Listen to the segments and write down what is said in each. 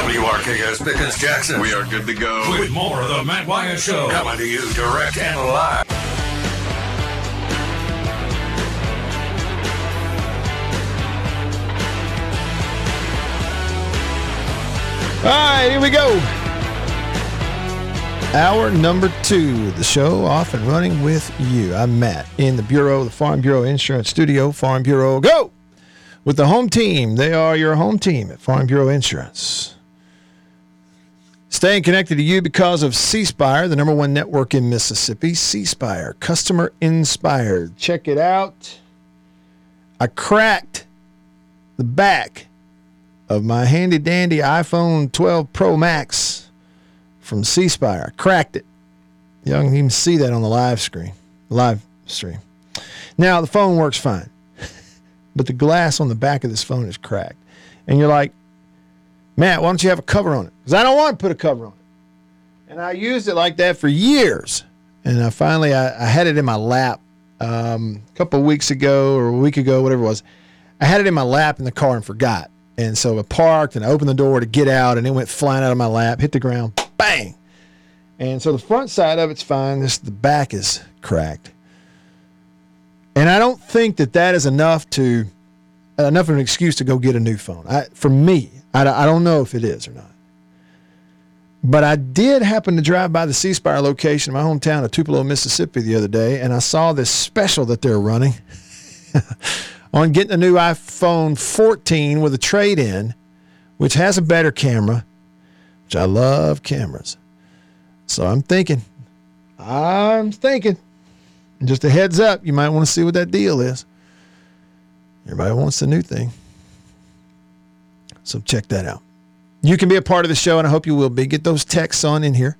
WRKS Pickens Jackson. We are good to go. With more of the Matt Wyatt Show. Coming to you direct and live. All right, here we go. Hour number two, the show off and running with you. I'm Matt in the Bureau, the Farm Bureau Insurance Studio. Farm Bureau, go! With the home team, they are your home team at Farm Bureau Insurance. Staying connected to you because of C Spire, the number one network in Mississippi. C Spire, customer inspired. Check it out. I cracked the back of my handy dandy iPhone 12 Pro Max from C Spire. I cracked it. Y'all can even see that on the live screen, live stream. Now the phone works fine, but the glass on the back of this phone is cracked. And you're like, Matt, why don't you have a cover on it? Because I don't want to put a cover on it. And I used it like that for years. And I finally, I, I had it in my lap um, a couple weeks ago or a week ago, whatever it was. I had it in my lap in the car and forgot. And so I parked and I opened the door to get out and it went flying out of my lap, hit the ground, bang. And so the front side of it's fine. This the back is cracked. And I don't think that that is enough to enough of an excuse to go get a new phone. I, for me, I, I don't know if it is or not. But I did happen to drive by the C Spire location in my hometown of Tupelo, Mississippi the other day, and I saw this special that they're running on getting a new iPhone 14 with a trade in, which has a better camera, which I love cameras. So I'm thinking, I'm thinking, just a heads up, you might want to see what that deal is. Everybody wants the new thing. So check that out. You can be a part of the show, and I hope you will be. Get those texts on in here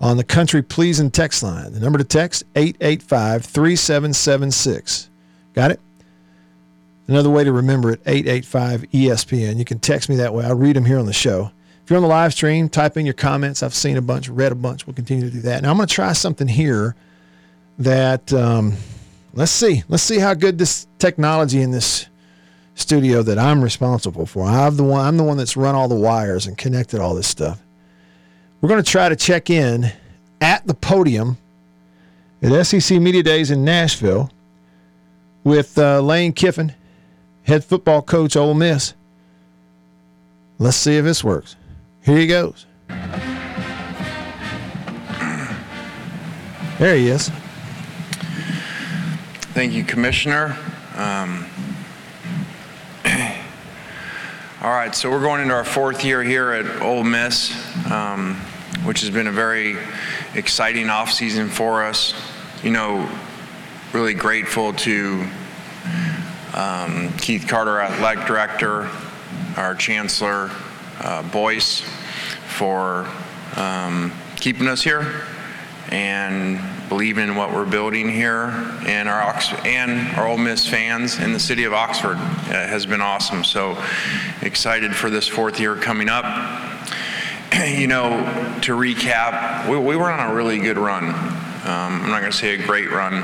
on the country pleasing text line. The number to text 885 3776. Got it? Another way to remember it 885 ESPN. You can text me that way. I'll read them here on the show. If you're on the live stream, type in your comments. I've seen a bunch, read a bunch. We'll continue to do that. Now I'm going to try something here that um, let's see. Let's see how good this technology in this studio that I'm responsible for. I'm the one I'm the one that's run all the wires and connected all this stuff. We're going to try to check in at the podium at SEC Media Days in Nashville with uh, Lane Kiffin, head football coach Ole Miss. Let's see if this works. Here he goes. There he is. Thank you, Commissioner. Um, all right, so we're going into our fourth year here at Ole Miss, um, which has been a very exciting offseason for us. You know, really grateful to um, Keith Carter, athletic director, our chancellor, uh, Boyce, for um, keeping us here and believing in what we're building here, and our Ox- and our Ole Miss fans in the city of Oxford uh, has been awesome. So excited for this fourth year coming up. you know, to recap, we, we were on a really good run. Um, I'm not going to say a great run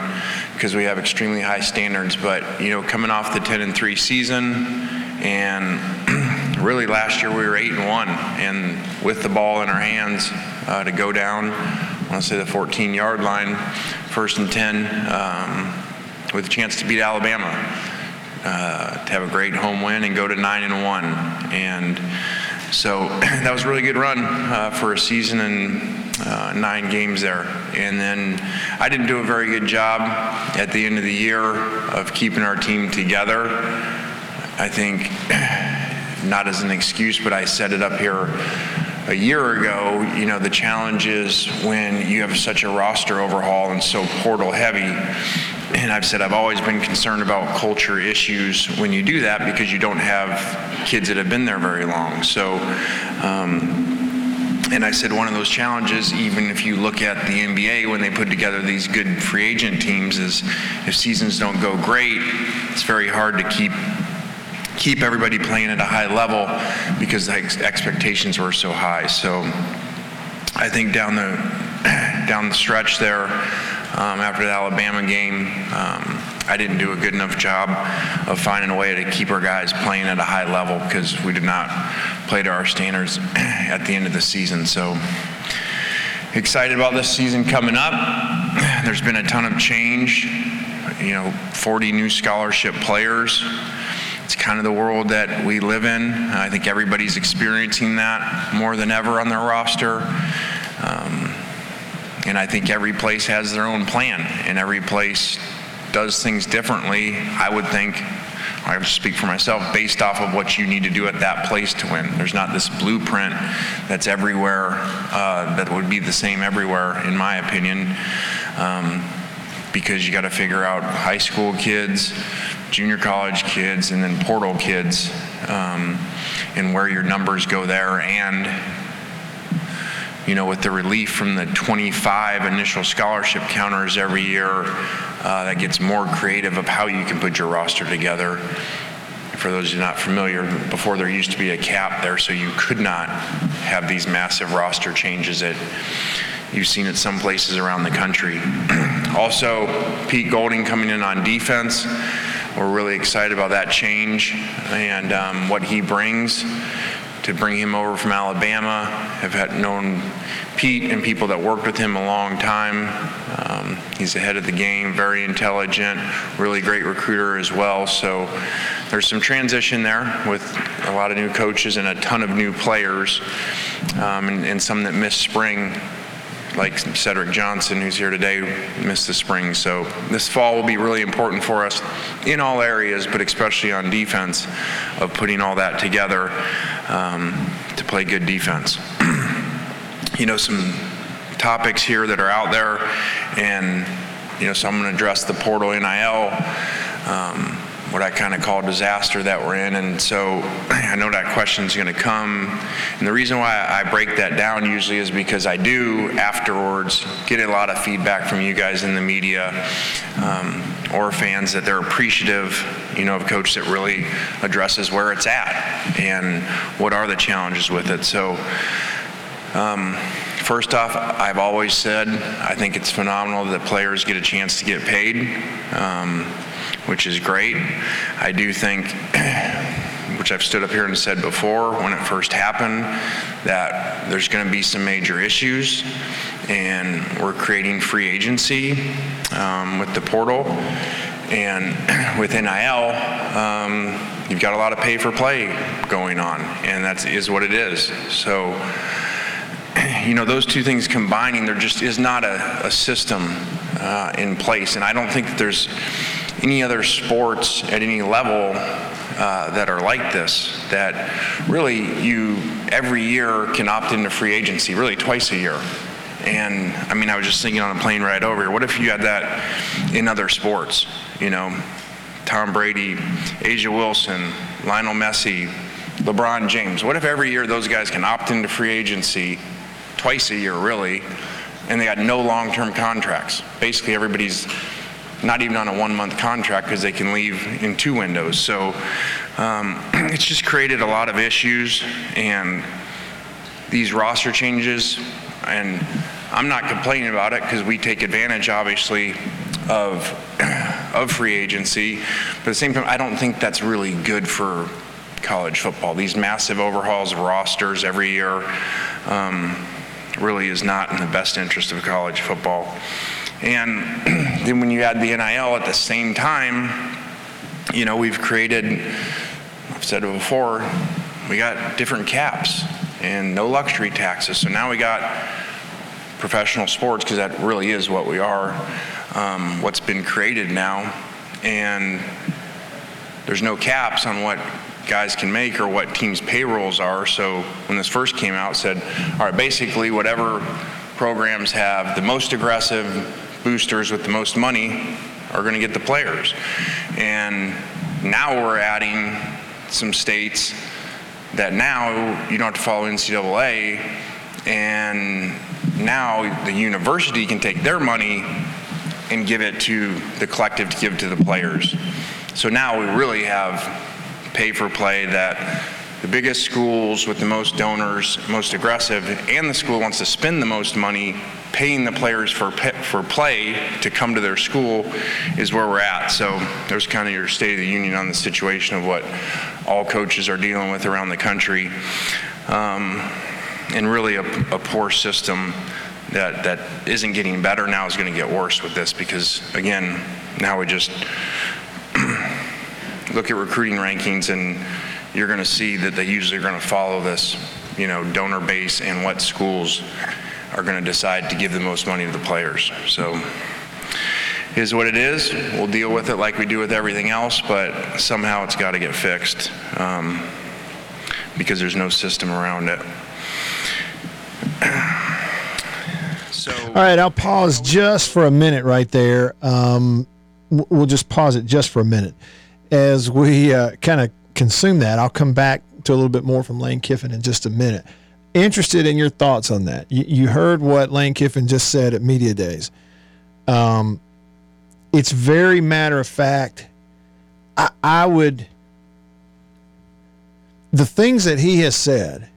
because we have extremely high standards, but you know, coming off the 10 and 3 season, and really last year we were 8 and 1, and with the ball in our hands uh, to go down, want to say the 14 yard line, first and 10, um, with a chance to beat Alabama, uh, to have a great home win and go to 9 and 1. And so that was a really good run uh, for a season and uh, nine games there. And then I didn't do a very good job at the end of the year of keeping our team together. I think, not as an excuse, but I set it up here a year ago, you know, the challenge is when you have such a roster overhaul and so portal heavy. And I've said I've always been concerned about culture issues when you do that because you don't have kids that have been there very long. So, um, and I said one of those challenges, even if you look at the NBA when they put together these good free agent teams, is if seasons don't go great, it's very hard to keep keep everybody playing at a high level because the ex- expectations were so high. So I think down the down the stretch there, um, after the Alabama game, um, I didn't do a good enough job of finding a way to keep our guys playing at a high level because we did not play to our standards at the end of the season. So excited about this season coming up. There's been a ton of change, you know, 40 new scholarship players. It's kind of the world that we live in. I think everybody's experiencing that more than ever on their roster. Um, and I think every place has their own plan, and every place does things differently, I would think, I to speak for myself, based off of what you need to do at that place to win. There's not this blueprint that's everywhere, uh, that would be the same everywhere, in my opinion, um, because you got to figure out high school kids, junior college kids, and then portal kids, um, and where your numbers go there, and you know, with the relief from the 25 initial scholarship counters every year, uh, that gets more creative of how you can put your roster together. For those who are not familiar, before there used to be a cap there, so you could not have these massive roster changes that you've seen at some places around the country. also, Pete Golding coming in on defense. We're really excited about that change and um, what he brings to bring him over from Alabama. Have had known Pete and people that worked with him a long time. Um, he's ahead of the game, very intelligent, really great recruiter as well. So there's some transition there with a lot of new coaches and a ton of new players, um, and, and some that missed spring like Cedric Johnson, who's here today, missed the spring. So this fall will be really important for us in all areas, but especially on defense, of putting all that together um, to play good defense. you know, some topics here that are out there, and you know, so I'm going to address the portal NIL. Um, what I kind of call disaster that we're in. And so I know that question is going to come. And the reason why I break that down usually is because I do afterwards get a lot of feedback from you guys in the media um, or fans that they're appreciative, you know, of coach that really addresses where it's at and what are the challenges with it. So. Um, first off, I've always said I think it's phenomenal that players get a chance to get paid. Um, which is great. I do think, which I've stood up here and said before when it first happened, that there's going to be some major issues, and we're creating free agency um, with the portal. And with NIL, um, you've got a lot of pay for play going on, and that is what it is. So, you know, those two things combining, there just is not a, a system uh, in place. And I don't think that there's any other sports at any level uh, that are like this that really you every year can opt into free agency really twice a year. And i mean i was just thinking on a plane ride over here what if you had that in other sports? You know tom brady A'ja wilson lionel messi lebron james. What if every year those guys can opt into free agency twice a year really and they got no long-term contracts? Basically everybody's not even on a one month contract because they can leave in two windows. So um, it's just created a lot of issues and these roster changes. And I'm not complaining about it because we take advantage, obviously, of, of free agency. But at the same time, I don't think that's really good for college football. These massive overhauls of rosters every year um, really is not in the best interest of college football. And then when you add the NIL at the same time, you know, we've created, I've said it before, we got different caps and no luxury taxes. So now we got professional sports, because that really is what we are, um, what's been created now. And there's no caps on what guys can make or what teams' payrolls are. So when this first came out, said, all right, basically whatever programs have the most aggressive boosters with the most money are going to get the players. And now we're adding some states that now you don't have to follow NCAA, and now the university can take their money and give it to the collective to give to the players. So now we really have pay for play that the biggest schools with the most donors, most aggressive, and the school wants to spend the most money paying the players for for play to come to their school is where we're at. So there's kind of your state of the union on the situation of what all coaches are dealing with around the country, um, and really a, a poor system that that isn't getting better now is going to get worse with this because again now we just look at recruiting rankings and you're going to see that they usually are going to follow this, you know, donor base and what schools are going to decide to give the most money to the players. So is what it is. We'll deal with it like we do with everything else, but somehow it's got to get fixed um, because there's no system around it. So, all right, I'll pause just for a minute right there. Um, we'll just pause it just for a minute as we uh, kind of consume that. I'll come back to a little bit more from Lane Kiffin in just a minute. Interested in your thoughts on that. You, you heard what Lane Kiffin just said at Media Days. Um, it's very matter of fact. I, I would, the things that he has said,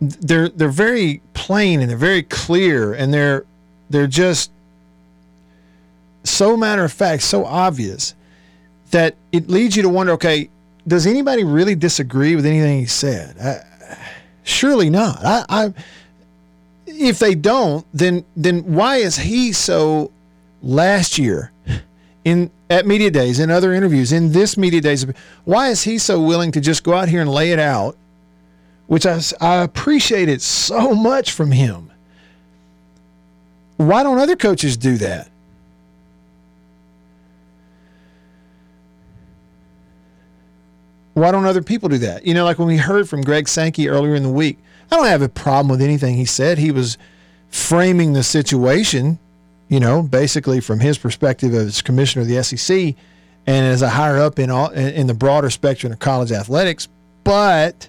they're they're very plain and they're very clear and they're they're just so matter of fact, so obvious that it leads you to wonder okay, does anybody really disagree with anything he said? I, surely not. I, I, if they don't, then then why is he so last year in at media days in other interviews in this media days why is he so willing to just go out here and lay it out which I, I appreciate it so much from him why don't other coaches do that Why don't other people do that? You know, like when we heard from Greg Sankey earlier in the week, I don't have a problem with anything he said. He was framing the situation, you know, basically from his perspective as commissioner of the SEC and as a higher up in all in the broader spectrum of college athletics. But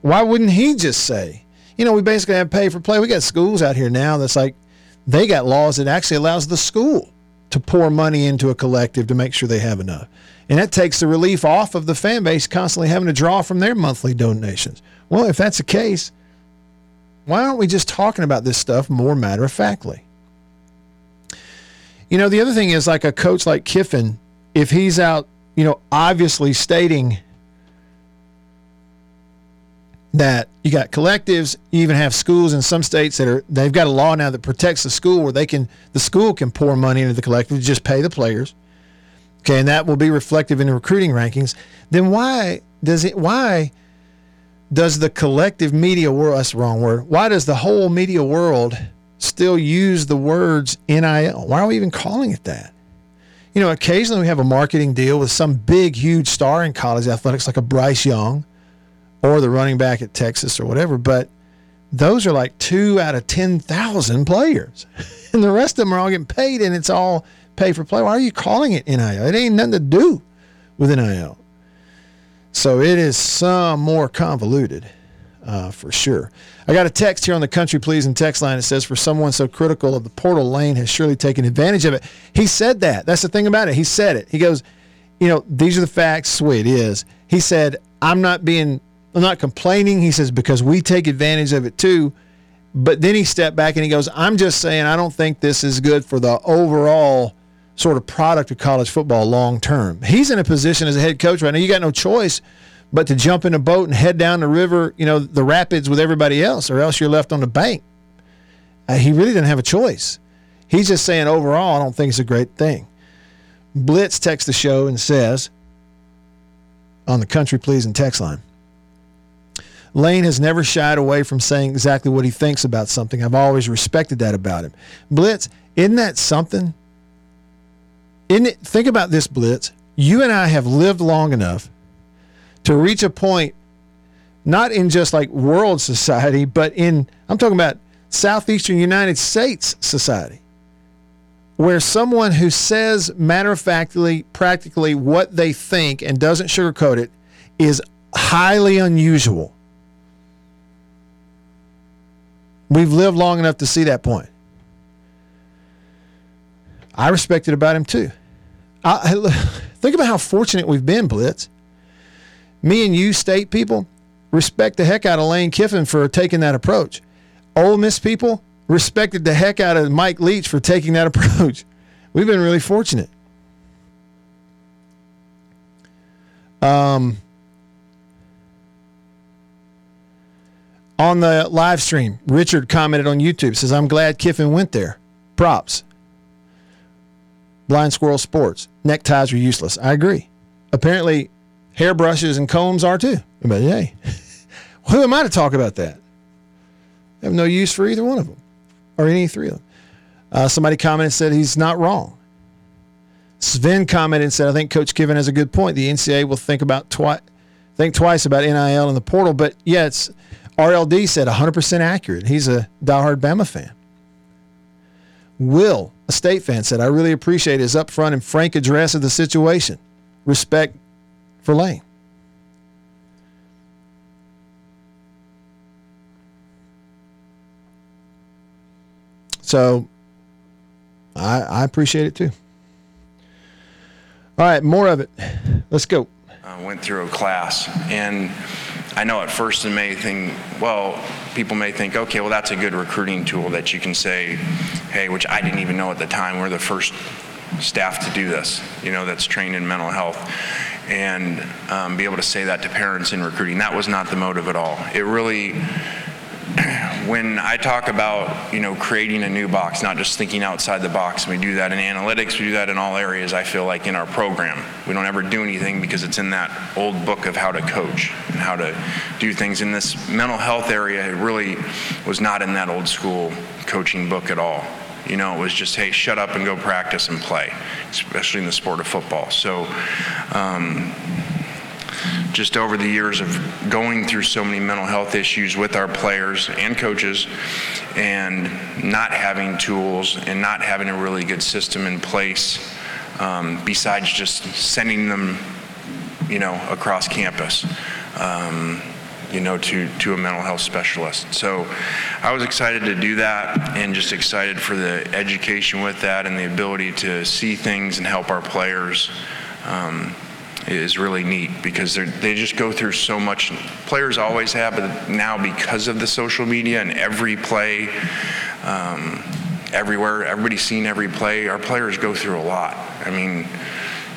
why wouldn't he just say, you know, we basically have pay for play. We got schools out here now that's like they got laws that actually allows the school to pour money into a collective to make sure they have enough. And that takes the relief off of the fan base constantly having to draw from their monthly donations. Well, if that's the case, why aren't we just talking about this stuff more matter of factly? You know, the other thing is like a coach like Kiffin, if he's out, you know, obviously stating that you got collectives, you even have schools in some states that are they've got a law now that protects the school where they can the school can pour money into the collective to just pay the players okay, and that will be reflective in the recruiting rankings, then why does it why does the collective media world that's the wrong word. Why does the whole media world still use the words NIL? Why are we even calling it that? You know, occasionally we have a marketing deal with some big, huge star in college athletics like a Bryce Young or the running back at Texas or whatever, but those are like two out of 10,000 players. And the rest of them are all getting paid, and it's all pay for play. Why are you calling it NIL? It ain't nothing to do with NIL. So it is some more convoluted uh, for sure. I got a text here on the Country Pleasing text line. It says, For someone so critical of the portal lane has surely taken advantage of it. He said that. That's the thing about it. He said it. He goes, You know, these are the facts. Sweet is. He said, I'm not being, I'm not complaining. He says, Because we take advantage of it too. But then he stepped back and he goes, I'm just saying, I don't think this is good for the overall sort of product of college football long term. He's in a position as a head coach right now. You got no choice but to jump in a boat and head down the river, you know, the rapids with everybody else, or else you're left on the bank. Uh, he really didn't have a choice. He's just saying overall, I don't think it's a great thing. Blitz texts the show and says on the country pleasing text line. Lane has never shied away from saying exactly what he thinks about something. I've always respected that about him. Blitz, isn't that something? Think about this, Blitz. You and I have lived long enough to reach a point, not in just like world society, but in, I'm talking about Southeastern United States society, where someone who says matter of factly, practically what they think and doesn't sugarcoat it is highly unusual. We've lived long enough to see that point. I respect it about him too. I, think about how fortunate we've been, Blitz. Me and you, state people, respect the heck out of Lane Kiffin for taking that approach. Ole Miss people respected the heck out of Mike Leach for taking that approach. We've been really fortunate. Um, on the live stream, Richard commented on YouTube, says, I'm glad Kiffin went there. Props. Blind Squirrel Sports. Neckties are useless. I agree. Apparently, hairbrushes and combs are too. But hey, who am I to talk about that? I have no use for either one of them or any three of them. Uh, somebody commented and said he's not wrong. Sven commented and said, I think Coach Kiffin has a good point. The NCAA will think about twice think twice about NIL and the portal. But yeah, it's RLD said 100% accurate. He's a diehard Bama fan. Will, state fan, said, I really appreciate his upfront and frank address of the situation. Respect for Lane. So I, I appreciate it too. All right, more of it. Let's go. uh, went through a class. And I know at first it may think, well, people may think, okay, well, that's a good recruiting tool that you can say, hey, which I didn't even know at the time, we're the first staff to do this, you know, that's trained in mental health. And um, be able to say that to parents in recruiting. That was not the motive at all. It really, when I talk about, you know, creating a new box, not just thinking outside the box, we do that in analytics, we do that in all areas, I feel like in our program. We don't ever do anything because it's in that old book of how to coach and how to do things. In this mental health area, it really was not in that old school coaching book at all. You know, it was just, hey, shut up and go practice and play, especially in the sport of football. So, um, just over the years of going through so many mental health issues with our players and coaches and not having tools and not having a really good system in place um, besides just sending them you know across campus um, you know to to a mental health specialist. So i was excited to do that and just excited for the education with that and the ability to see things and help our players um, is really neat because they just go through so much. Players always have, but now because of the social media and every play, um, everywhere, everybody's seen every play. Our players go through a lot. I mean,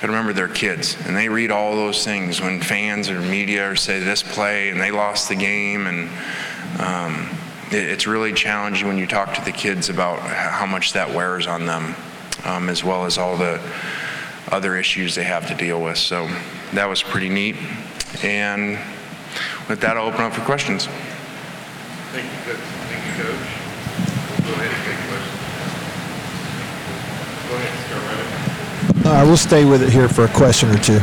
I remember they're kids and they read all those things when fans or media say this play and they lost the game and. Um, it, it's really challenging when you talk to the kids about how much that wears on them, um, as well as all the other issues they have to deal with. So that was pretty neat. And with that, I'll open up for questions. Thank you, Coach. Thank you, Coach. We'll go ahead and take questions. Go ahead, start right All right, we'll stay with it here for a question or two.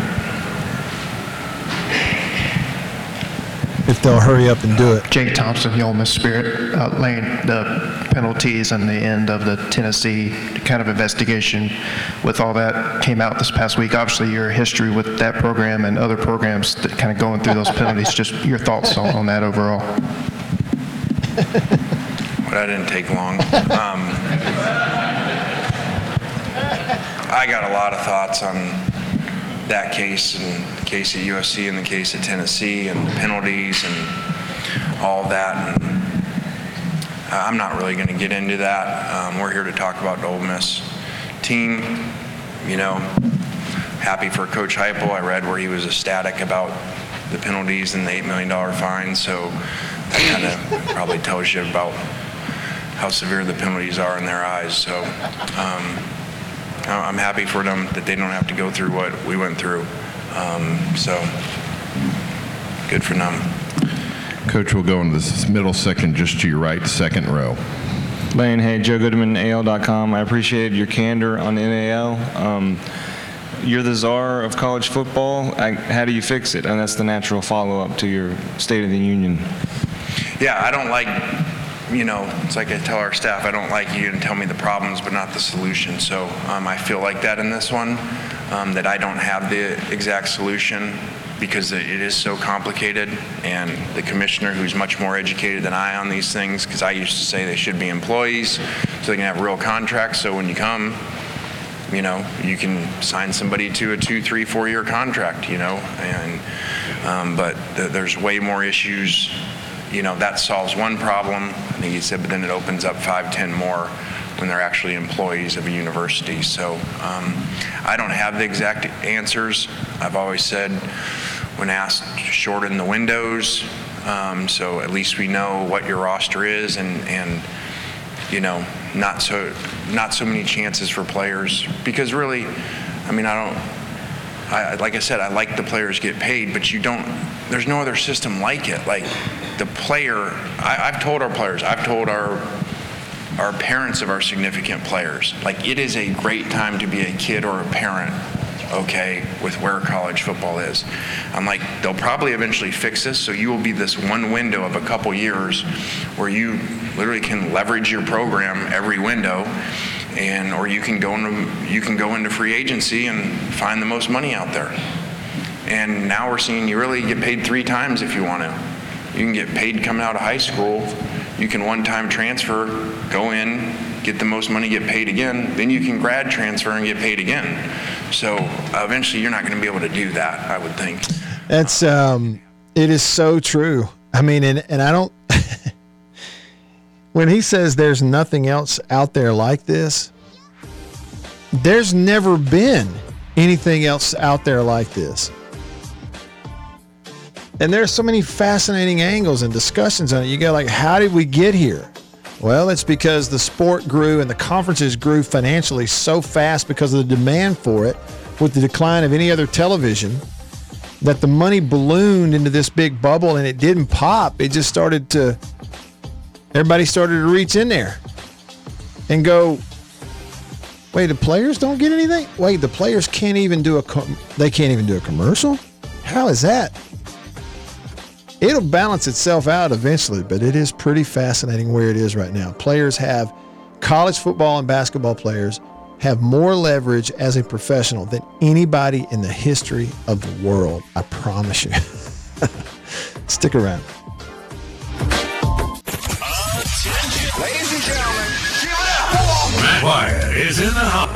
If they'll hurry up and do it. Jake Thompson, the Ole Miss Spirit, uh, Lane, the penalties and the end of the Tennessee kind of investigation with all that came out this past week. Obviously, your history with that program and other programs that kind of going through those penalties, just your thoughts on, on that overall. But I didn't take long. Um, I got a lot of thoughts on that case and the case at USC and the case at Tennessee and the penalties and all that. And uh, I'm not really going to get into that. Um, we're here to talk about the Ole Miss team. You know, happy for Coach Heupel. I read where he was ecstatic about the penalties and the $8 million fine. So that kind of probably tells you about how severe the penalties are in their eyes. So um, I'm happy for them that they don't have to go through what we went through. Um, so good for them. Coach, we'll go into this middle section just to your right, second row. Lane, hey, Joe Goodman, AL.com. I appreciated your candor on NIL. Um, you're the czar of college football. I, how do you fix it? And that's the natural follow-up to your State of the Union. Yeah, I don't like, you know, it's like I tell our staff, I don't like you to tell me the problems, but not the solution. So um, I feel like that in this one, um, that I don't have the exact solution because it is so complicated. And the commissioner, who's much more educated than I on these things, because I used to say they should be employees, so they can have real contracts. So when you come, you know, you can sign somebody to a two, three, four-year contract, you know, and Um, but th- there's way more issues. You know, that solves one problem, I think he said, but then it opens up five, 10 more when they're actually employees of a university. So um, I don't have the exact answers. I've always said, when asked, shorten the windows, um, so at least we know what your roster is and, and you know, not so, not so many chances for players. Because really, I mean, I don't, I, like I said, I like the players get paid, but you don't, there's no other system like it. Like the player, I, I've told our players, I've told our, our parents of our significant players, like it is a great time to be a kid or a parent, okay, with where college football is. I'm like, they'll probably eventually fix this, so you will be this one window of a couple years where you literally can leverage your program every window and or you can go into you can go into free agency and find the most money out there. And now we're seeing you really get paid three times if you want to. You can get paid coming out of high school. You can one-time transfer, go in, get the most money, get paid again. Then you can grad transfer and get paid again. So eventually, you're not going to be able to do that. I would think. That's um, it is so true. I mean, and and I don't. When he says there's nothing else out there like this, there's never been anything else out there like this. And there's so many fascinating angles and discussions on it. You go like, how did we get here? Well, it's because the sport grew and the conferences grew financially so fast because of the demand for it with the decline of any other television that the money ballooned into this big bubble and it didn't pop. It just started to, everybody started to reach in there and go, wait, the players don't get anything? Wait, the players can't even do a, com- they can't even do a commercial? How is that? It'll balance itself out eventually, but it is pretty fascinating where it is right now. Players have, college football and basketball players have more leverage as a professional than anybody in the history of the world. I promise you. Stick around. Wyatt is in the house.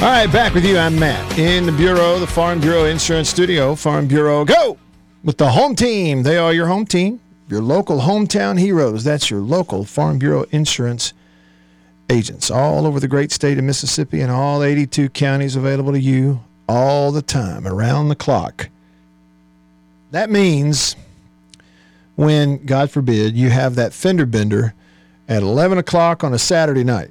All right, back with you. I'm Matt in the Bureau, the Farm Bureau Insurance Studio. Farm Bureau, go with the home team. They are your home team, your local hometown heroes. That's your local Farm Bureau Insurance agents all over the great state of Mississippi and all 82 counties available to you all the time, around the clock. That means when, God forbid, you have that fender bender at 11 o'clock on a Saturday night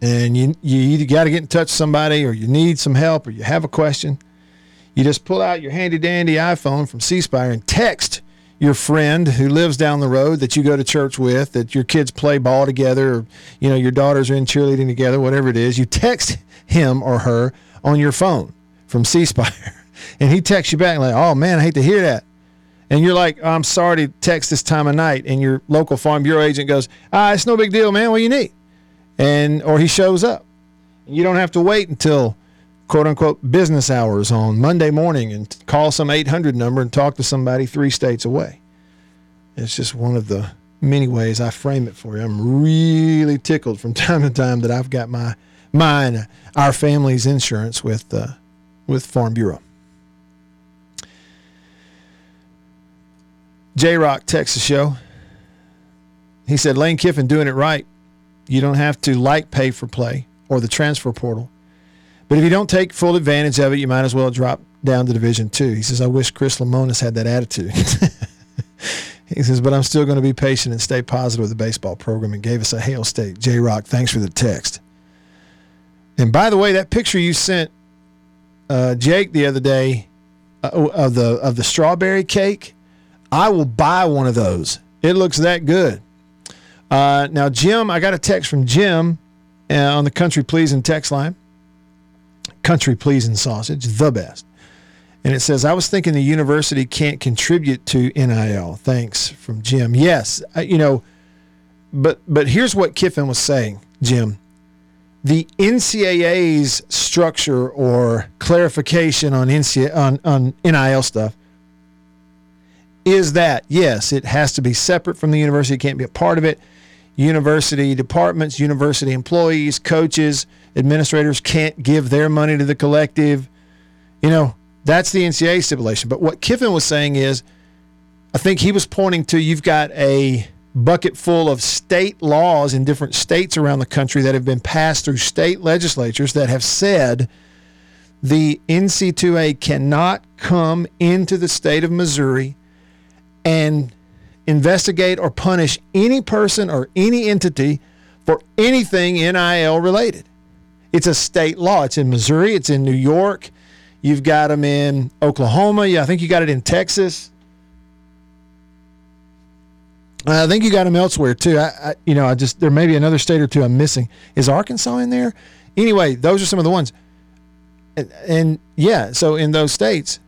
and you you either got to get in touch with somebody or you need some help or you have a question, you just pull out your handy dandy iPhone from C Spire and text your friend who lives down the road that you go to church with, that your kids play ball together, or you know your daughters are in cheerleading together, whatever it is. You text him or her on your phone from C Spire, and he texts you back like, "Oh man, I hate to hear that." And you're like, I'm sorry to text this time of night. And your local farm bureau agent goes, Ah, it's no big deal, man. What you need? and or he shows up. You don't have to wait until quote unquote business hours on Monday morning and call some 800 number and talk to somebody three states away. It's just one of the many ways I frame it for you. I'm really tickled from time to time that I've got my mine, our family's insurance with uh, with Farm Bureau. J Rock Texas show. He said Lane Kiffin doing it right. You don't have to like pay for play or the transfer portal. But if you don't take full advantage of it, you might as well drop down to Division Two. He says, I wish Chris Lemonis had that attitude. he says, but I'm still going to be patient and stay positive with the baseball program and gave us a hail state. J Rock, thanks for the text. And by the way, that picture you sent uh, Jake the other day uh, of the of the strawberry cake, I will buy one of those. It looks that good. Uh, now, Jim, I got a text from Jim uh, on the Country Pleasing text line. Country Pleasing sausage, the best. And it says, I was thinking the university can't contribute to NIL. Thanks from Jim. Yes, uh, you know, but but here's what Kiffin was saying, Jim. The NCAA's structure or clarification on NCAA, on, on NIL stuff is that yes, it has to be separate from the university, it can't be a part of it university departments, university employees, coaches, administrators can't give their money to the collective. You know, that's the NCAA stipulation. But what Kiffin was saying is, I think he was pointing to you've got a bucket full of state laws in different states around the country that have been passed through state legislatures that have said the NC2A cannot come into the state of Missouri and investigate or punish any person or any entity for anything NIL related. It's a state law. It's in Missouri, it's in New York. You've got them in Oklahoma. Yeah, I think you got it in Texas. I think you got them elsewhere too. I, I, you know, I just there may be another state or two I'm missing. Is Arkansas in there? Anyway, those are some of the ones. And, and yeah, so in those states,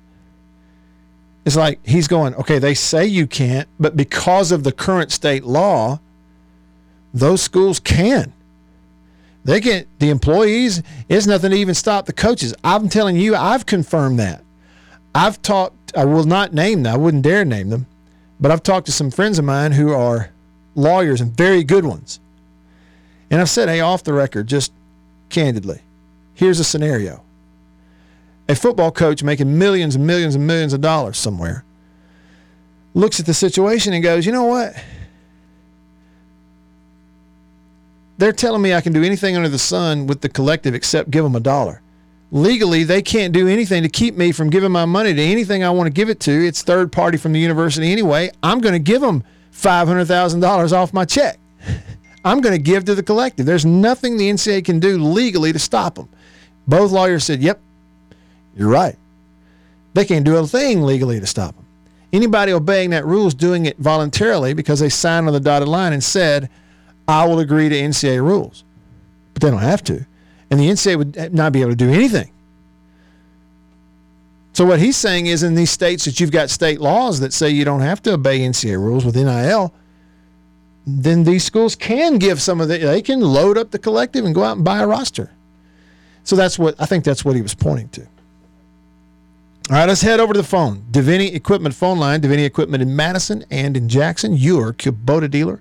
it's like he's going, okay, they say you can't, but because of the current state law, those schools can. They can the employees, it's nothing to even stop the coaches. I'm telling you, I've confirmed that. I've talked I will not name them, I wouldn't dare name them, but I've talked to some friends of mine who are lawyers and very good ones. And I've said, hey, off the record, just candidly, here's a scenario a football coach making millions and millions and millions of dollars somewhere looks at the situation and goes, you know what? They're telling me I can do anything under the sun with the collective except give them a dollar. Legally, they can't do anything to keep me from giving my money to anything I want to give it to. It's third party from the university anyway. I'm going to give them $500,000 off my check. I'm going to give to the collective. There's nothing the NCAA can do legally to stop them. Both lawyers said, yep, you're right. They can't do a thing legally to stop them. Anybody obeying that rule is doing it voluntarily because they signed on the dotted line and said, I will agree to NCAA rules. But they don't have to. And the NCAA would not be able to do anything. So what he's saying is in these states that you've got state laws that say you don't have to obey NCAA rules with NIL, then these schools can give some of the they can load up the collective and go out and buy a roster. So that's what I think that's what he was pointing to. All right, let's head over to the phone. Deviney Equipment phone line. Deviney Equipment in Madison and in Jackson. Your Kubota dealer,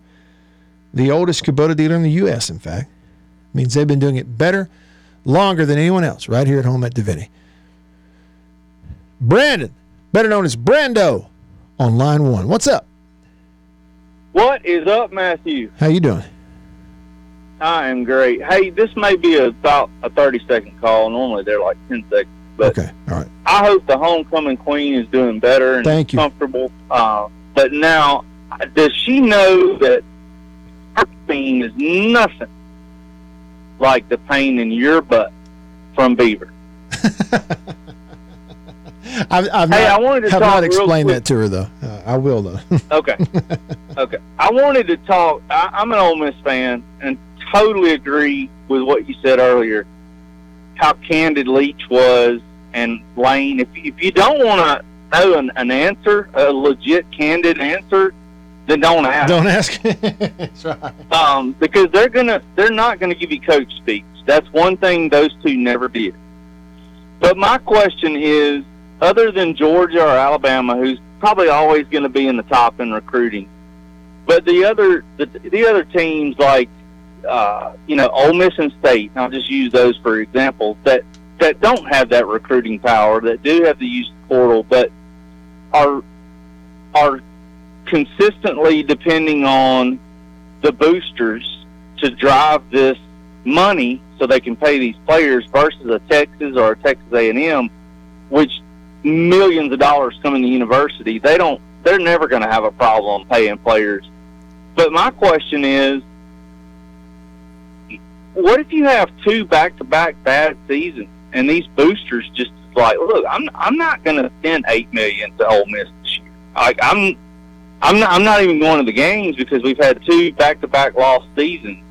the oldest Kubota dealer in the U.S. In fact, means they've been doing it better, longer than anyone else. Right here at home at Deviney. Brandon, better known as Brando, on line one. What's up? What is up, Matthew? How you doing? I am great. Hey, this may be about a 30 second call. Normally they're like 10 seconds. But okay, all right. I hope the homecoming queen is doing better and Thank you. comfortable. Uh, but now, does she know that her pain is nothing like the pain in your butt from Beaver? I've, I've Hey, not, I wanted to have talk not explained that to her though. Uh, I will though. Okay. okay. I wanted to talk. I, I'm an Ole Miss fan and totally agree with what you said earlier. How candid Leach was and Lane. If if you don't want to know an, an answer, a legit candid answer, then don't ask. Don't ask. That's right. Um, because they're gonna they're not gonna give you coach speaks. That's one thing those two never did. But my question is, other than Georgia or Alabama, who's probably always going to be in the top in recruiting, but the other the, the other teams like uh, you know Ole Miss and State, I'll just use those for examples that that don't have that recruiting power, that do have to use the portal, but are are consistently depending on the boosters to drive this money so they can pay these players versus a Texas or a Texas A&M, which millions of dollars come in the university. They don't. They're never going to have a problem paying players. But my question is, what if you have two back-to-back bad seasons and these boosters just like, look, I'm I'm not going to spend eight million to Ole Miss this year. Like I'm I'm not, I'm not even going to the games because we've had two back-to-back lost seasons.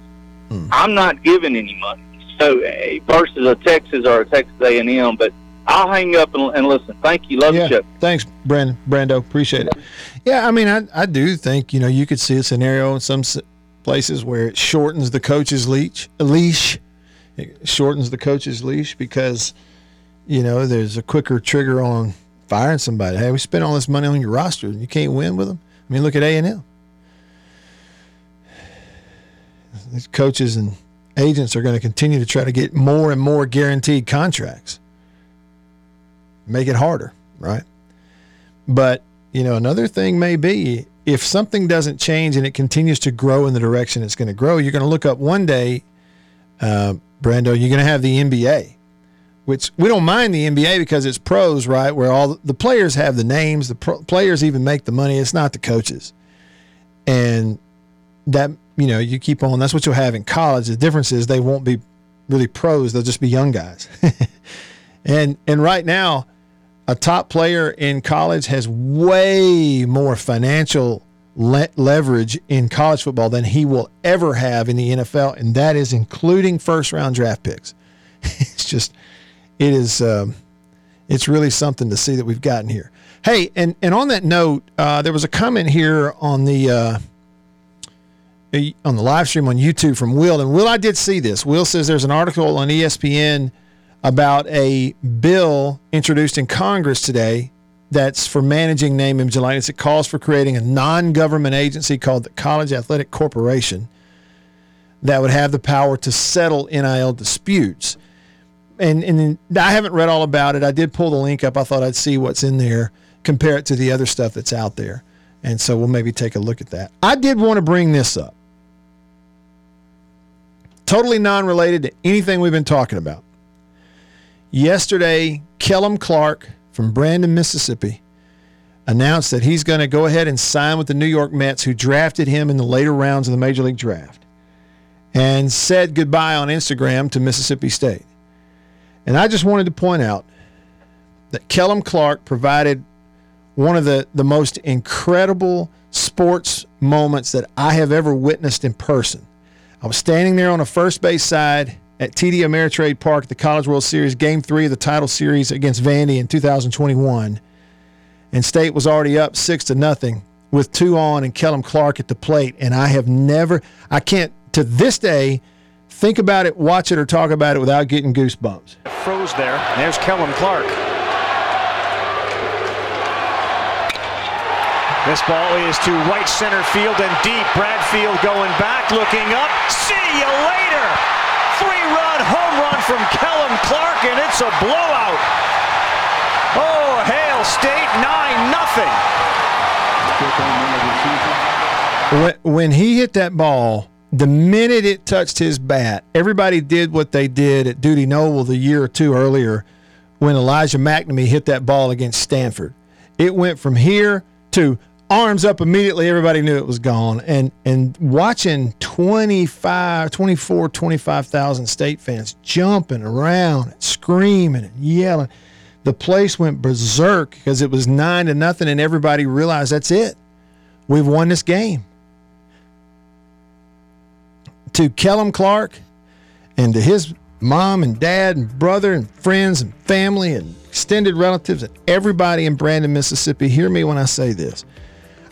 I'm not giving any money. So uh, versus a Texas or a Texas A&M, but I'll hang up and, and listen. Thank you. Love yeah. the show. Thanks, Brandon. Brando. Appreciate it. Yeah, I mean, I, I do think, you know, you could see a scenario in some places where it shortens the coach's leash, leash. It shortens the coach's leash because, you know, there's a quicker trigger on firing somebody. Hey, we spent all this money on your roster and you can't win with them. I mean, look at A&M. These coaches and agents are going to continue to try to get more and more guaranteed contracts. Make it harder, right? But, you know, another thing may be if something doesn't change and it continues to grow in the direction it's going to grow, you're going to look up one day, uh, Brando, you're going to have the NBA, which we don't mind the NBA because it's pros, right? Where all the players have the names, the pro- players even make the money. It's not the coaches. And that, you know, you keep on, that's what you'll have in college. The difference is they won't be really pros, they'll just be young guys. and, and right now, a top player in college has way more financial le- leverage in college football than he will ever have in the NFL, and that is including first round draft picks. it's just, it is, um, it's really something to see that we've gotten here. Hey, and and on that note, uh, there was a comment here on the uh, on the live stream on YouTube from Will, and Will, I did see this. Will says there's an article on ESPN about a bill introduced in Congress today that's for managing name, image, and likeness. It calls for creating a non government agency called the College Athletic Corporation that would have the power to settle NIL disputes. And, and I haven't read all about it. I did pull the link up. I thought I'd see what's in there, compare it to the other stuff that's out there. And so we'll maybe take a look at that. I did want to bring this up. Totally non related to anything we've been talking about. Yesterday, Kellum Clark from Brandon, Mississippi, announced that he's going to go ahead and sign with the New York Mets, who drafted him in the later rounds of the Major League Draft, and said goodbye on Instagram to Mississippi State. And I just wanted to point out that Kellum Clark provided one of the, the most incredible sports moments that I have ever witnessed in person. I was standing there on the first base side at TD Ameritrade Park, the College World Series, Game Three of the title series against Vandy in 2021, and State was already up six to nothing with two on and Kellum Clark at the plate. And I have never, I can't to this day think about it, watch it, or talk about it without getting goosebumps. Froze there. There's Kellum Clark. This ball is to right center field and deep. Bradfield going back, looking up. See you later. Home run from Kellum Clark, and it's a blowout. Oh, Hail State, 9 nothing. When, he hit that ball, the minute it touched his bat, everybody did what they did at Dudy Noble the year or two earlier when Elijah MacNamee hit that ball against Stanford. It went from here to arms up immediately everybody knew it was gone. And and watching 25 24 25,000 state fans jumping around and screaming and yelling the place went berserk because it was 9 to nothing and everybody realized that's it. We've won this game. To Kellum Clark and to his mom and dad and brother and friends and family and extended relatives and everybody in Brandon Mississippi hear me when I say this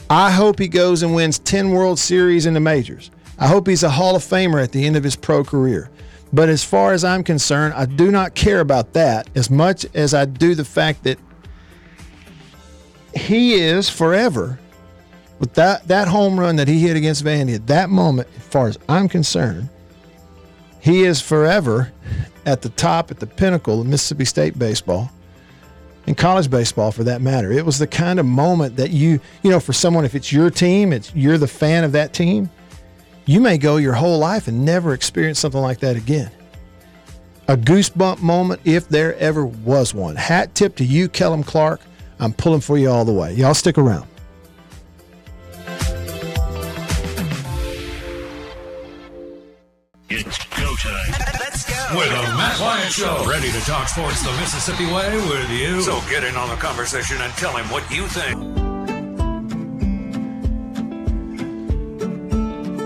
I hope he goes and wins 10 World Series in the majors. I hope he's a Hall of Famer at the end of his pro career. But as far as I'm concerned, I do not care about that as much as I do the fact that he is forever with that, that home run that he hit against Vandy at that moment, as far as I'm concerned, he is forever at the top, at the pinnacle of Mississippi State baseball and college baseball for that matter. It was the kind of moment that you, you know, for someone, if it's your team, it's you're the fan of that team, you may go your whole life and never experience something like that again. A goosebump moment, if there ever was one. Hat tip to you, Kellum Clark. I'm pulling for you all the way. Y'all stick around. It's go time. Let's go. With the Matt Wyatt Show. Ready to talk sports the Mississippi way with you. So get in on the conversation and tell him what you think.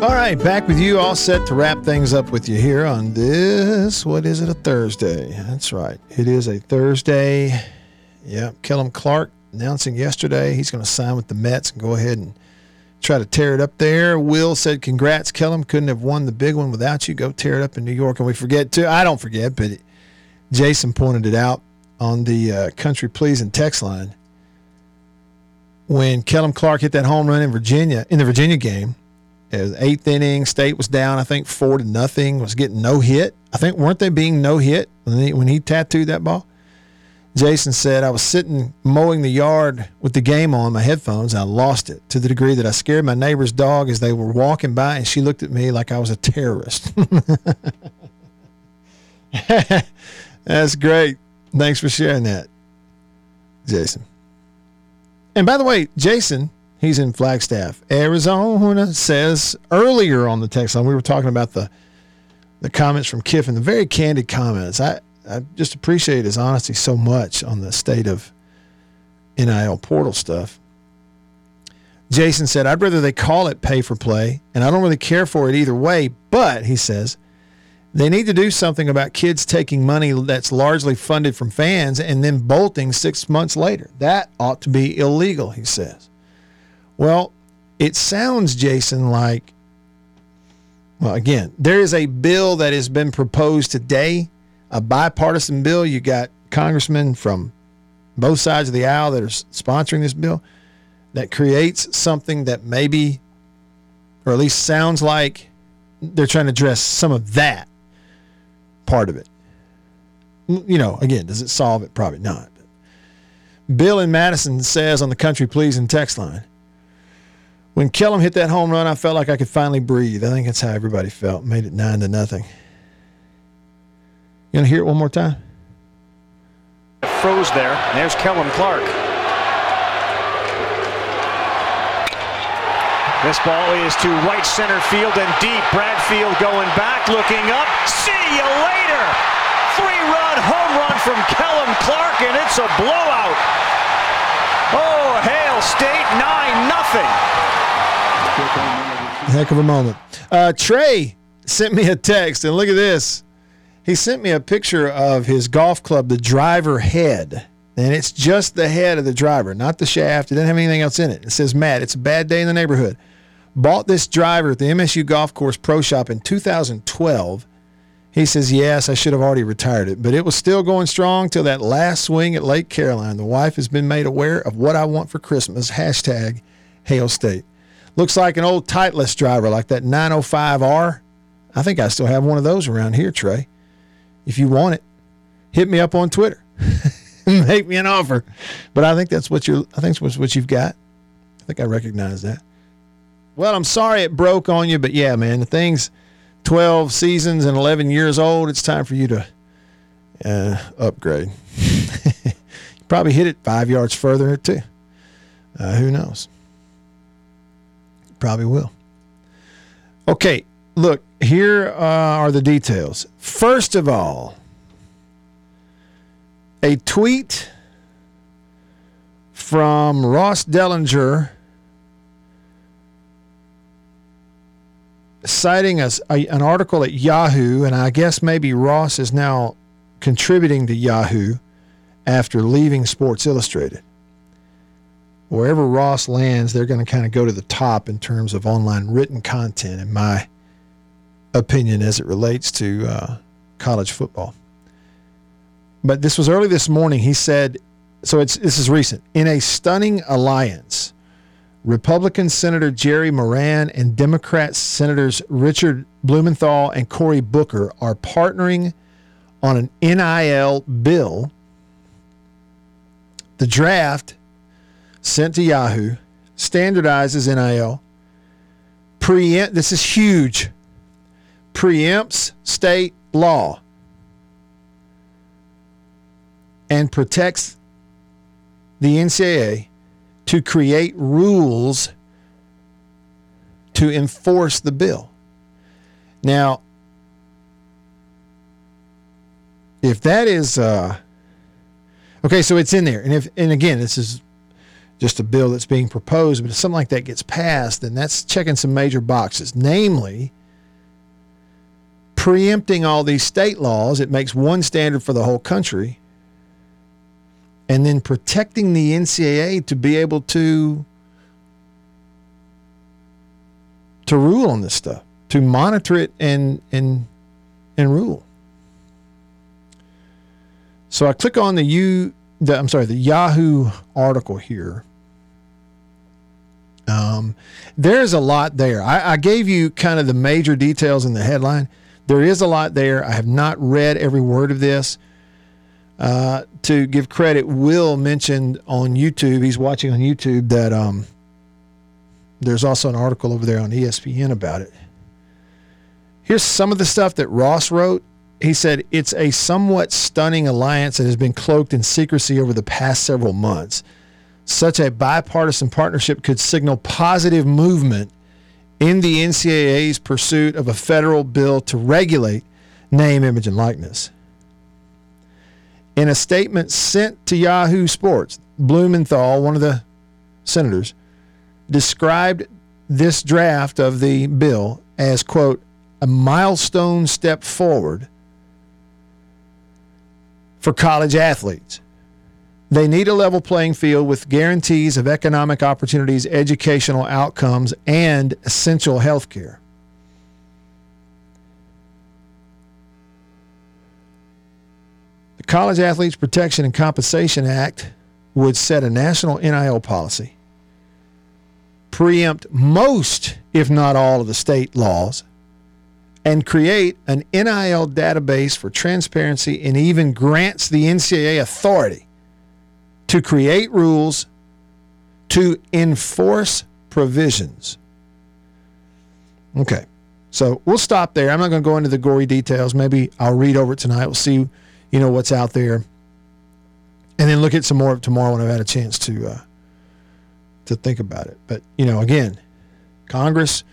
All right, back with you, all set to wrap things up with you here on this. What is it? A Thursday. That's right. It is a Thursday. Yep. Kellum Clark announcing yesterday he's going to sign with the Mets and go ahead and try to tear it up there. Will said, "Congrats, Kellum. Couldn't have won the big one without you. Go tear it up in New York." And we forget too. I don't forget, but it, Jason pointed it out on the uh, country pleasing text line when Kellum Clark hit that home run in Virginia in the Virginia game Uh, eighth inning, State was down. I think four to nothing. Was getting no hit. I think weren't they being no hit when he, when he tattooed that ball? Jason said, I was sitting mowing the yard with the game on my headphones. I lost it to the degree that I scared my neighbor's dog as they were walking by, and she looked at me like I was a terrorist. That's great. Thanks for sharing that, Jason. And by the way, Jason, he's in Flagstaff, Arizona, says earlier on the text line, we were talking about the the comments from Kiffin, the very candid comments. I, I just appreciate his honesty so much on the state of NIL portal stuff. Jason said, I'd rather they call it pay for play, and I don't really care for it either way, but he says, they need to do something about kids taking money that's largely funded from fans and then bolting six months later. That ought to be illegal, he says. Well, it sounds, Jason, like well, again, there is a bill that has been proposed today, a bipartisan bill. You got congressmen from both sides of the aisle that are sponsoring this bill that creates something that maybe, or at least sounds like, they're trying to address some of that part of it. You know, again, does it solve it? Probably not. Bill in Madison says on the Country Pleasing text line, when Kellum hit that home run, I felt like I could finally breathe. I think that's how everybody felt. Made it nine to nothing. You want to hear it one more time? Froze there. There's Kellum Clark. This ball is to right center field and deep. Bradfield going back, looking up. See you later. Three-run home run from Kellum Clark, and it's a blowout. Oh, Hail State 9 nothing. Heck of a moment. Uh, Trey sent me a text, and look at this. He sent me a picture of his golf club, the driver head. And it's just the head of the driver, not the shaft. It doesn't have anything else in it. It says, Matt, it's a bad day in the neighborhood. Bought this driver at the MSU Golf Course Pro Shop in 2012. He says, Yes, I should have already retired it, but it was still going strong till that last swing at Lake Caroline. The wife has been made aware of what I want for Christmas. Hashtag Hail State. Looks like an old Titleist driver, like that 905R. I think I still have one of those around here, Trey. If you want it, hit me up on Twitter. Make me an offer. But I think that's what you I think that's what you've got. I think I recognize that. Well, I'm sorry it broke on you, but yeah, man, the thing's 12 seasons and 11 years old. It's time for you to uh, upgrade. you probably hit it five yards further, too. Uh, who knows? Probably will. Okay, look, here uh, are the details. First of all, a tweet from Ross Dellinger citing a, a, an article at Yahoo, and I guess maybe Ross is now contributing to Yahoo after leaving Sports Illustrated. Wherever Ross lands, they're going to kind of go to the top in terms of online written content, in my opinion, as it relates to uh, college football. But this was early this morning. He said, so it's this is recent. In a stunning alliance, Republican Senator Jerry Moran and Democrat Senators Richard Blumenthal and Cory Booker are partnering on an NIL bill. The draft sent to Yahoo standardizes NIL. Preempt, this is huge. Preempts state law and protects the NCAA to create rules to enforce the bill. Now, if that is uh, okay, so it's in there, and if and again, this is just a bill that's being proposed, but if something like that gets passed, then that's checking some major boxes, namely preempting all these state laws. It makes one standard for the whole country and then protecting the NCAA to be able to to rule on this stuff, to monitor it and and and rule. So I click on the U the I'm sorry, the Yahoo article here. Um, there's a lot there. I, I gave you kind of the major details in the headline. There is a lot there. I have not read every word of this. Uh, to give credit, Will mentioned on YouTube, he's watching on YouTube, that um, there's also an article over there on ESPN about it. Here's some of the stuff that Ross wrote. He said, It's a somewhat stunning alliance that has been cloaked in secrecy over the past several months. Such a bipartisan partnership could signal positive movement in the NCAA's pursuit of a federal bill to regulate name, image, and likeness. In a statement sent to Yahoo Sports, Blumenthal, one of the senators, described this draft of the bill as, quote, a milestone step forward for college athletes. They need a level playing field with guarantees of economic opportunities, educational outcomes, and essential health care. The College Athletes Protection and Compensation Act would set a national NIL policy, preempt most, if not all, of the state laws, and create an NIL database for transparency and even grants the NCAA authority to create rules to enforce provisions. Okay. So we'll stop there. I'm not going to go into the gory details. Maybe I'll read over it tonight. We'll see, you know, what's out there, and then look at some more tomorrow when I've had a chance to uh, to think about it. But you know, again, Congress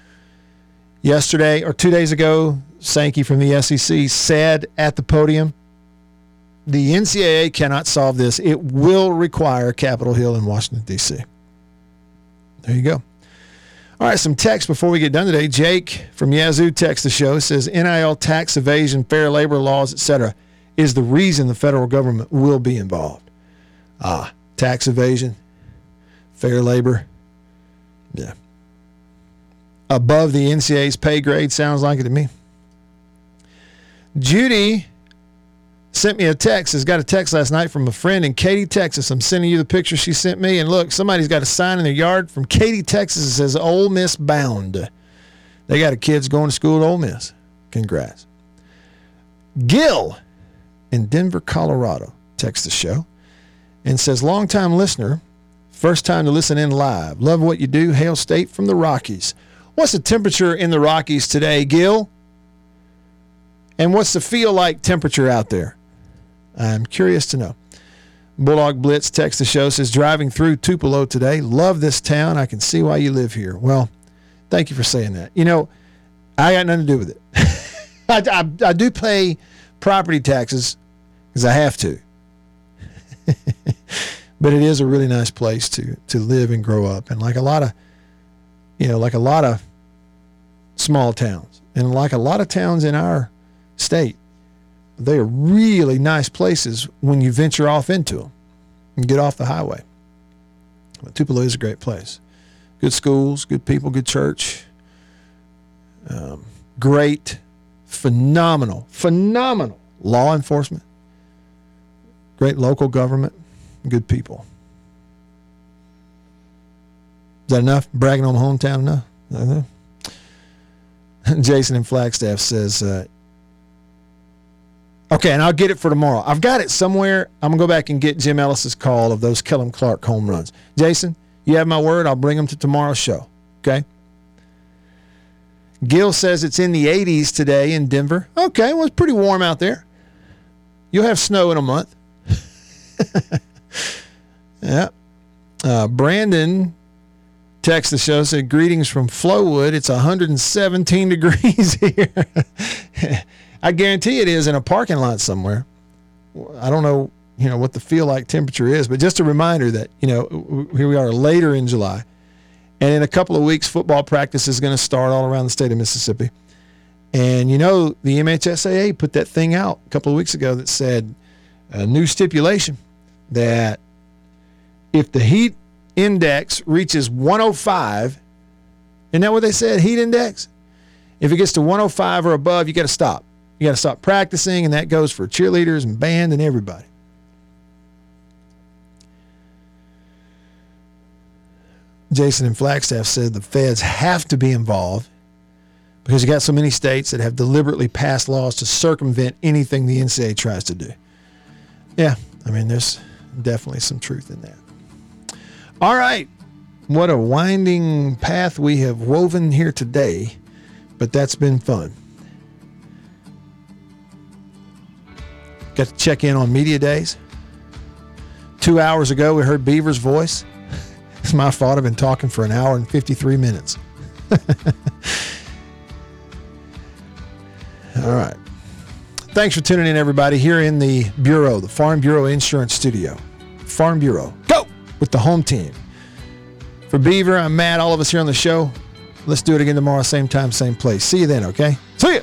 yesterday or two days ago, Sankey from the SEC said at the podium, the NCAA cannot solve this. It will require Capitol Hill in Washington D.C. There you go. All right, some text before we get done today. Jake from Yazoo text the show says NIL tax evasion, fair labor laws, etc., is the reason the federal government will be involved. Ah, tax evasion, fair labor, yeah. Above the NCAA's pay grade sounds like it to me. Judy sent me a text. Has got a text last night from a friend in Katy, Texas. I'm sending you the picture she sent me. And look, somebody's got a sign in their yard from Katy, Texas that says Ole Miss bound. They got a kids going to school at Ole Miss. Congrats. Gil in Denver, Colorado, texts the show and says, longtime listener, first time to listen in live. Love what you do. Hail State from the Rockies. What's the temperature in the Rockies today, Gil? And what's the feel like temperature out there? I'm curious to know. Bulldog Blitz text the show says driving through Tupelo today. Love this town. I can see why you live here. Well, thank you for saying that. You know, I got nothing to do with it. I, I, I do pay property taxes because I have to. but it is a really nice place to to live and grow up. And like a lot of, you know, like a lot of small towns, and like a lot of towns in our state, they are really nice places when you venture off into them and get off the highway. But Tupelo is a great place. Good schools, good people, good church. Um, great, phenomenal, phenomenal law enforcement. Great local government, good people. Is that enough? Bragging on my hometown enough? Jason in Flagstaff says, uh, Okay, and I'll get it for tomorrow. I've got it somewhere. I'm gonna go back and get Jim Ellis's call of those Kellum Clark home runs. Jason, you have my word. I'll bring them to tomorrow's show. Okay. Gil says it's in the 80s today in Denver. Okay, well it's pretty warm out there. You'll have snow in a month. yeah. Uh, Brandon text the show said greetings from Flowwood. It's 117 degrees here. I guarantee it is in a parking lot somewhere. I don't know, you know, what the feel like temperature is, but just a reminder that, you know, here we are later in July. And in a couple of weeks, football practice is going to start all around the state of Mississippi. And, you know, the MHSAA put that thing out a couple of weeks ago that said a new stipulation that if the heat index reaches 105, isn't that what they said? Heat index? If it gets to 105 or above, you got to stop. You got to stop practicing, and that goes for cheerleaders and band and everybody. Jason and Flagstaff said the feds have to be involved because you got so many states that have deliberately passed laws to circumvent anything the NCAA tries to do. Yeah, I mean, there's definitely some truth in that. All right. What a winding path we have woven here today, but that's been fun. Got to check in on media days. Two hours ago, we heard Beaver's voice. It's my fault. I've been talking for an hour and 53 minutes. All right. Thanks for tuning in, everybody, here in the Bureau, the Farm Bureau Insurance Studio. Farm Bureau, go with the home team. For Beaver, I'm Matt, all of us here on the show. Let's do it again tomorrow, same time, same place. See you then, okay? See ya.